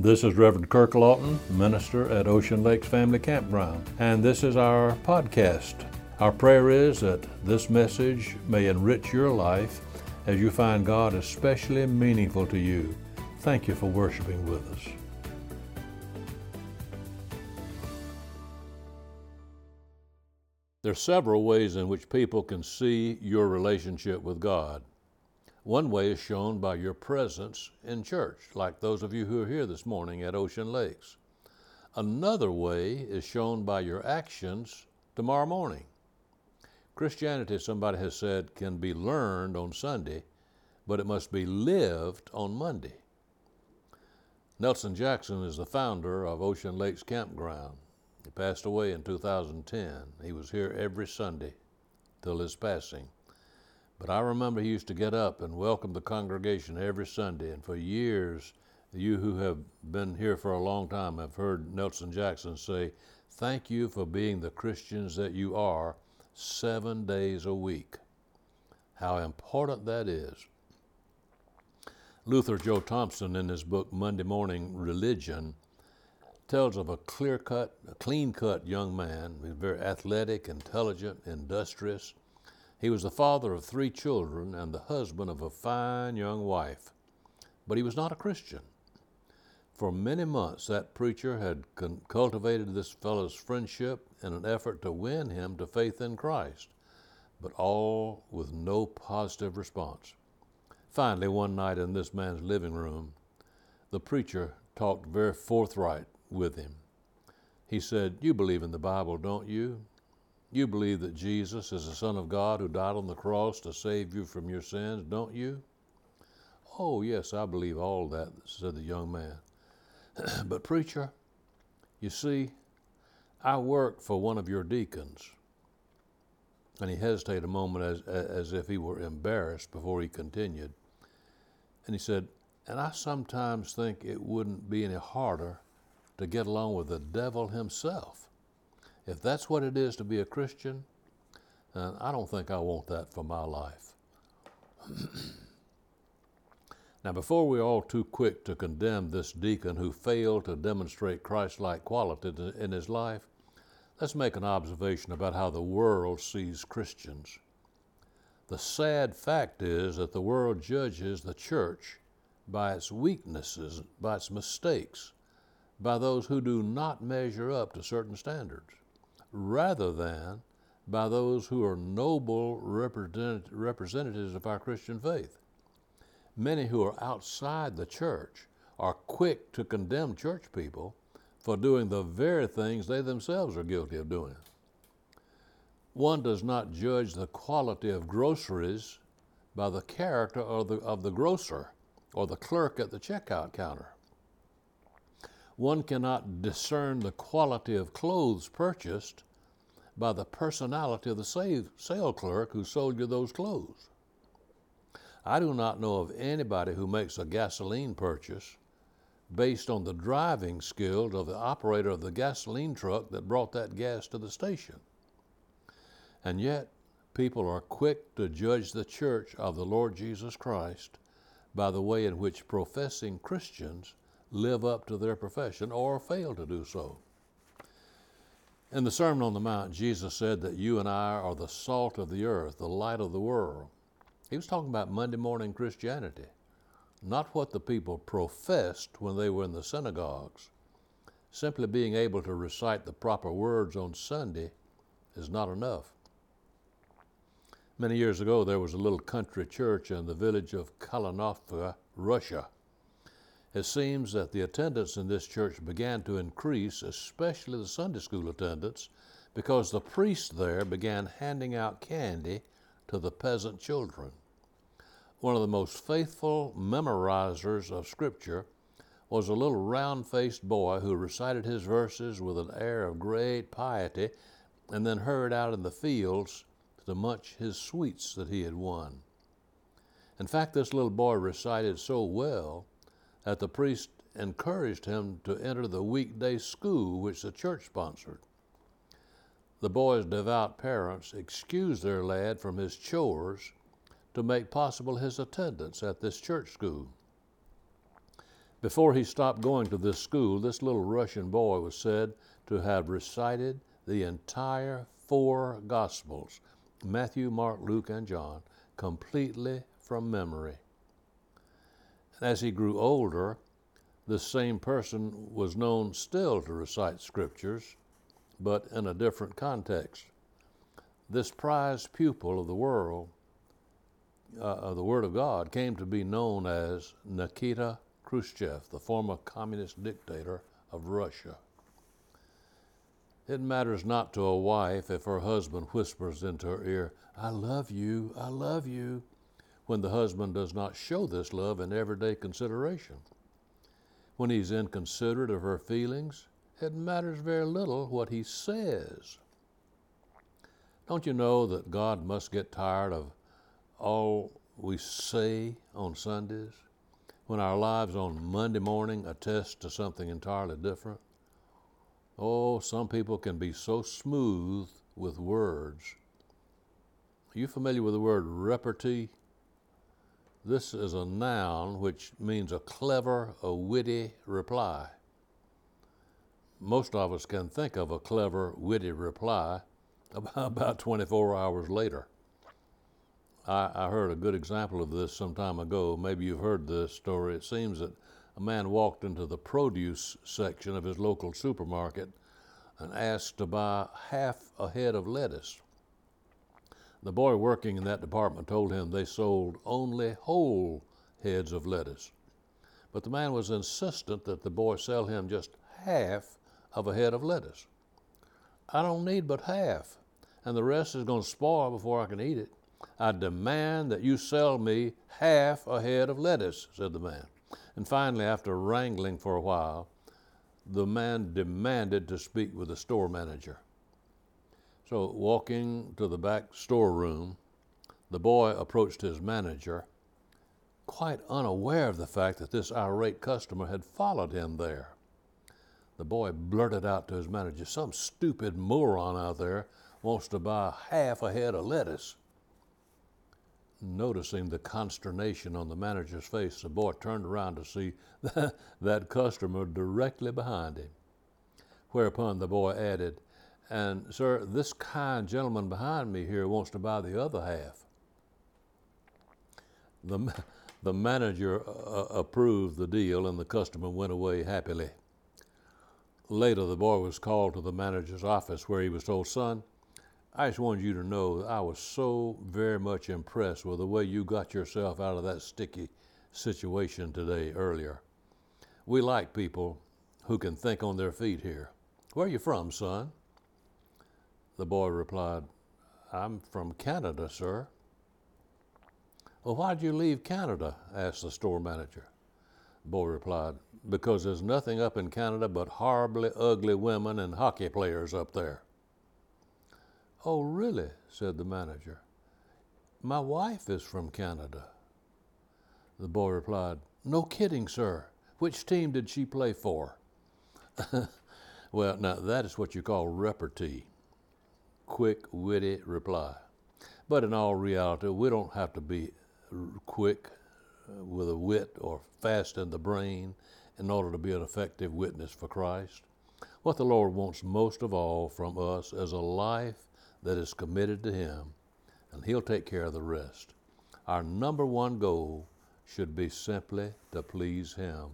This is Reverend Kirk Lawton, minister at Ocean Lakes Family Campground, and this is our podcast. Our prayer is that this message may enrich your life as you find God especially meaningful to you. Thank you for worshiping with us. There are several ways in which people can see your relationship with God. One way is shown by your presence in church, like those of you who are here this morning at Ocean Lakes. Another way is shown by your actions tomorrow morning. Christianity, somebody has said, can be learned on Sunday, but it must be lived on Monday. Nelson Jackson is the founder of Ocean Lakes Campground. He passed away in 2010. He was here every Sunday till his passing. But I remember he used to get up and welcome the congregation every Sunday. And for years, you who have been here for a long time have heard Nelson Jackson say, Thank you for being the Christians that you are seven days a week. How important that is. Luther Joe Thompson, in his book Monday Morning Religion, tells of a clear cut, clean cut young man. Very athletic, intelligent, industrious he was the father of three children and the husband of a fine young wife, but he was not a Christian. For many months, that preacher had cultivated this fellow's friendship in an effort to win him to faith in Christ, but all with no positive response. Finally, one night in this man's living room, the preacher talked very forthright with him. He said, You believe in the Bible, don't you? You believe that Jesus is the Son of God who died on the cross to save you from your sins, don't you? Oh, yes, I believe all that, said the young man. but, preacher, you see, I work for one of your deacons. And he hesitated a moment as, as if he were embarrassed before he continued. And he said, And I sometimes think it wouldn't be any harder to get along with the devil himself. If that's what it is to be a Christian, I don't think I want that for my life. now, before we're all too quick to condemn this deacon who failed to demonstrate Christ like quality in his life, let's make an observation about how the world sees Christians. The sad fact is that the world judges the church by its weaknesses, by its mistakes, by those who do not measure up to certain standards rather than by those who are noble representatives of our Christian faith. Many who are outside the church are quick to condemn church people for doing the very things they themselves are guilty of doing. One does not judge the quality of groceries by the character of the, of the grocer or the clerk at the checkout counter. One cannot discern the quality of clothes purchased by the personality of the sale clerk who sold you those clothes. I do not know of anybody who makes a gasoline purchase based on the driving skills of the operator of the gasoline truck that brought that gas to the station. And yet, people are quick to judge the church of the Lord Jesus Christ by the way in which professing Christians live up to their profession or fail to do so. In the Sermon on the Mount, Jesus said that you and I are the salt of the earth, the light of the world. He was talking about Monday morning Christianity, not what the people professed when they were in the synagogues. Simply being able to recite the proper words on Sunday is not enough. Many years ago, there was a little country church in the village of Kalinovka, Russia. It seems that the attendance in this church began to increase, especially the Sunday school attendance, because the priest there began handing out candy to the peasant children. One of the most faithful memorizers of Scripture was a little round faced boy who recited his verses with an air of great piety and then hurried out in the fields to munch his sweets that he had won. In fact, this little boy recited so well that the priest encouraged him to enter the weekday school which the church sponsored. The boy's devout parents excused their lad from his chores to make possible his attendance at this church school. Before he stopped going to this school, this little Russian boy was said to have recited the entire four Gospels Matthew, Mark, Luke, and John completely from memory. As he grew older, this same person was known still to recite scriptures, but in a different context. This prized pupil of the world, uh, of the Word of God, came to be known as Nikita Khrushchev, the former communist dictator of Russia. It matters not to a wife if her husband whispers into her ear, I love you, I love you, when the husband does not show this love in everyday consideration. When he's inconsiderate of her feelings, it matters very little what he says. Don't you know that God must get tired of all we say on Sundays when our lives on Monday morning attest to something entirely different? Oh, some people can be so smooth with words. Are you familiar with the word repartee? This is a noun which means a clever, a witty reply. Most of us can think of a clever, witty reply about 24 hours later. I, I, heard a good example of this some time ago. Maybe you've heard this story. It seems that a man walked into the produce section of his local supermarket and asked to buy half a head of lettuce. The boy working in that department told him they sold only whole heads of lettuce. But the man was insistent that the boy sell him just half of a head of lettuce. I don't need but half, and the rest is going to spoil before I can eat it. I demand that you sell me half a head of lettuce, said the man. And finally, after wrangling for a while, the man demanded to speak with the store manager. So, walking to the back storeroom, the boy approached his manager, quite unaware of the fact that this irate customer had followed him there. The boy blurted out to his manager, Some stupid moron out there wants to buy half a head of lettuce. Noticing the consternation on the manager's face, the boy turned around to see that customer directly behind him. Whereupon the boy added, and, sir, this kind gentleman behind me here wants to buy the other half. The, the manager uh, approved the deal, and the customer went away happily. Later, the boy was called to the manager's office where he was told, Son, I just wanted you to know I was so very much impressed with the way you got yourself out of that sticky situation today earlier. We like people who can think on their feet here. Where are you from, son? The boy replied, I'm from Canada, sir. Well, why'd you leave Canada? asked the store manager. The boy replied, Because there's nothing up in Canada but horribly ugly women and hockey players up there. Oh, really? said the manager. My wife is from Canada. The boy replied, No kidding, sir. Which team did she play for? well, now that is what you call repartee quick, witty reply. But in all reality, we don't have to be quick uh, with a wit or fast in the brain in order to be an effective witness for Christ. What the Lord wants most of all from us is a life that is committed to Him, and He'll take care of the rest. Our number one goal should be simply to please Him.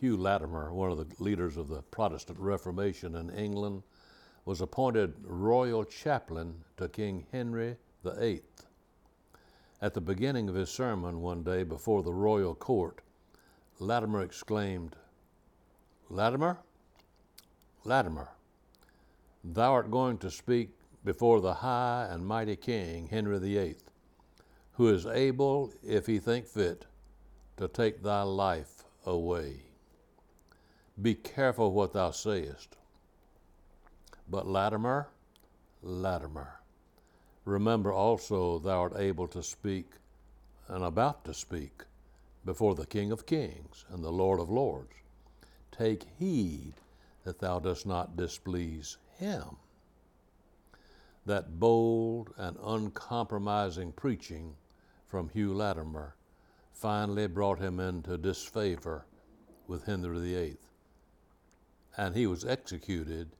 Hugh Latimer, one of the leaders of the Protestant Reformation in England, was appointed royal chaplain to King Henry VIII. At the beginning of his sermon one day before the royal court, Latimer exclaimed, Latimer, Latimer, thou art going to speak before the high and mighty King Henry VIII, who is able, if he think fit, to take thy life away. Be careful what thou sayest. But Latimer, Latimer, remember also thou art able to speak and about to speak before the King of Kings and the Lord of Lords. Take heed that thou dost not displease him. That bold and uncompromising preaching from Hugh Latimer finally brought him into disfavor with Henry VIII. And he was executed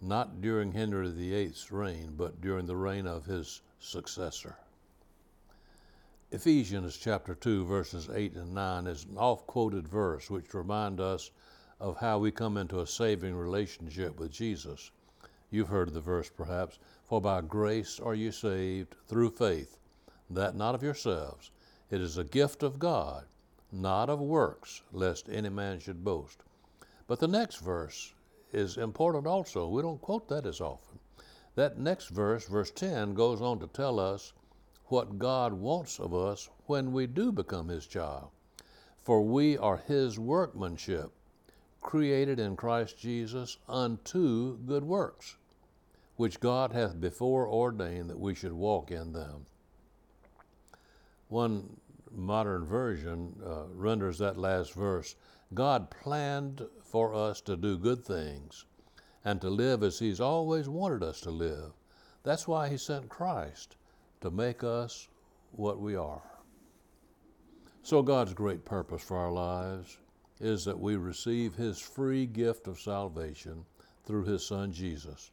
not during Henry VIII's reign, but during the reign of his successor. Ephesians chapter 2, verses 8 and 9 is an oft quoted verse which remind us of how we come into a saving relationship with Jesus. You've heard the verse perhaps, for by grace are you saved through faith, that not of yourselves. It is a gift of God, not of works, lest any man should boast. But the next verse is important also. We don't quote that as often. That next verse, verse 10, goes on to tell us what God wants of us when we do become His child. For we are His workmanship, created in Christ Jesus unto good works, which God hath before ordained that we should walk in them. One modern version uh, renders that last verse God planned for us to do good things and to live as He's always wanted us to live. That's why He sent Christ to make us what we are. So, God's great purpose for our lives is that we receive His free gift of salvation through His Son Jesus.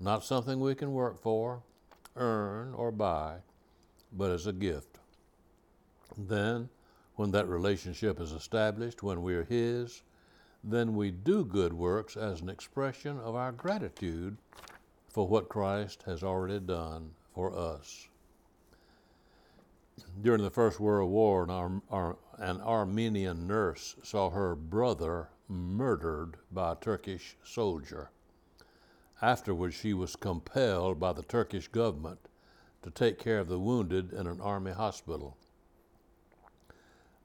Not something we can work for, earn, or buy, but as a gift. Then, when that relationship is established, when we are His, then we do good works as an expression of our gratitude for what Christ has already done for us. During the First World War, an, Ar- an Armenian nurse saw her brother murdered by a Turkish soldier. Afterwards, she was compelled by the Turkish government to take care of the wounded in an army hospital.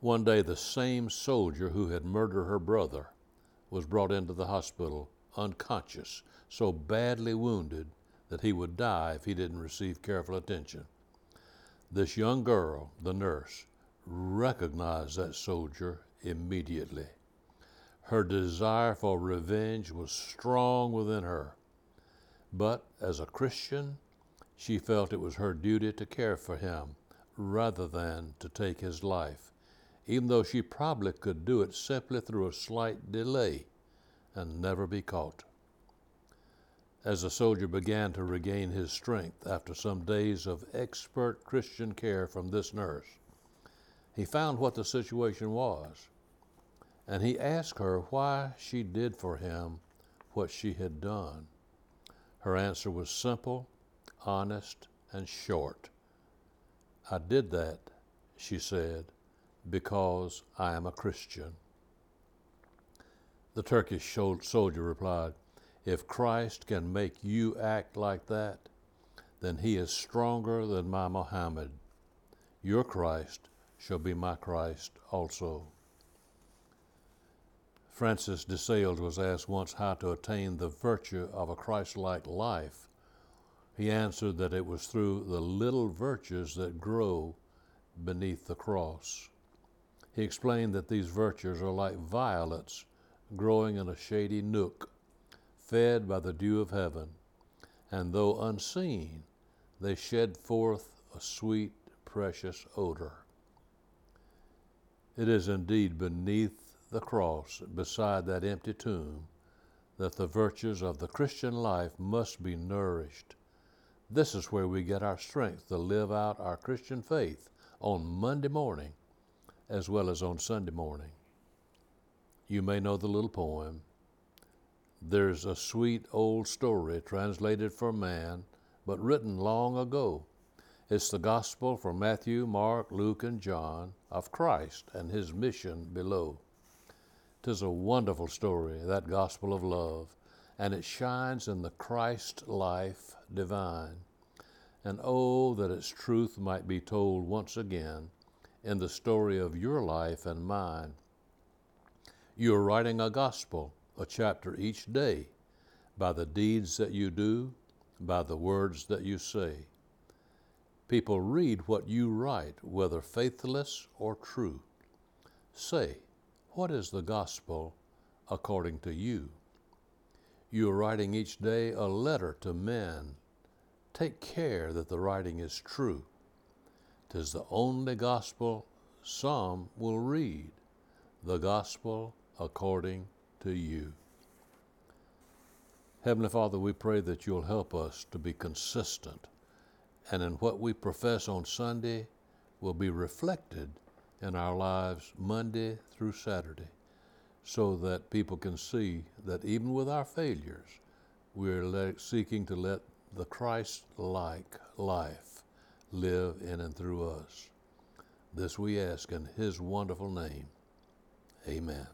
One day, the same soldier who had murdered her brother was brought into the hospital unconscious, so badly wounded that he would die if he didn't receive careful attention. This young girl, the nurse, recognized that soldier immediately. Her desire for revenge was strong within her. But as a Christian, she felt it was her duty to care for him rather than to take his life even though she probably could do it simply through a slight delay and never be caught. As the soldier began to regain his strength after some days of expert Christian care from this nurse, he found what the situation was, and he asked her why she did for him what she had done. Her answer was simple, honest, and short. I did that, she said, because I am a Christian. The Turkish soldier replied, If Christ can make you act like that, then he is stronger than my Muhammad. Your Christ shall be my Christ also. Francis de Sales was asked once how to attain the virtue of a Christ like life. He answered that it was through the little virtues that grow beneath the cross. He explained that these virtues are like violets growing in a shady nook, fed by the dew of heaven, and though unseen, they shed forth a sweet, precious odor. It is indeed beneath the cross, beside that empty tomb, that the virtues of the Christian life must be nourished. This is where we get our strength to live out our Christian faith on Monday morning as well as on Sunday morning. You may know the little poem. There's a sweet old story translated for man, but written long ago. It's the gospel for Matthew, Mark, Luke, and John of Christ and his mission below. Tis a wonderful story, that gospel of love, and it shines in the Christ life divine. And oh, that its truth might be told once again in the story of your life and mine. You are writing a gospel, a chapter each day, by the deeds that you do, by the words that you say. People read what you write, whether faithless or true. Say, what is the gospel according to you? You are writing each day a letter to men. Take care that the writing is true. 'Tis the only gospel some will read the gospel according to you. Heavenly Father, we pray that you'll help us to be consistent and in what we profess on Sunday will be reflected in our lives Monday through Saturday so that people can see that even with our failures, we're le- seeking to let the Christ like life live in and through us. This we ask in His wonderful name. Amen.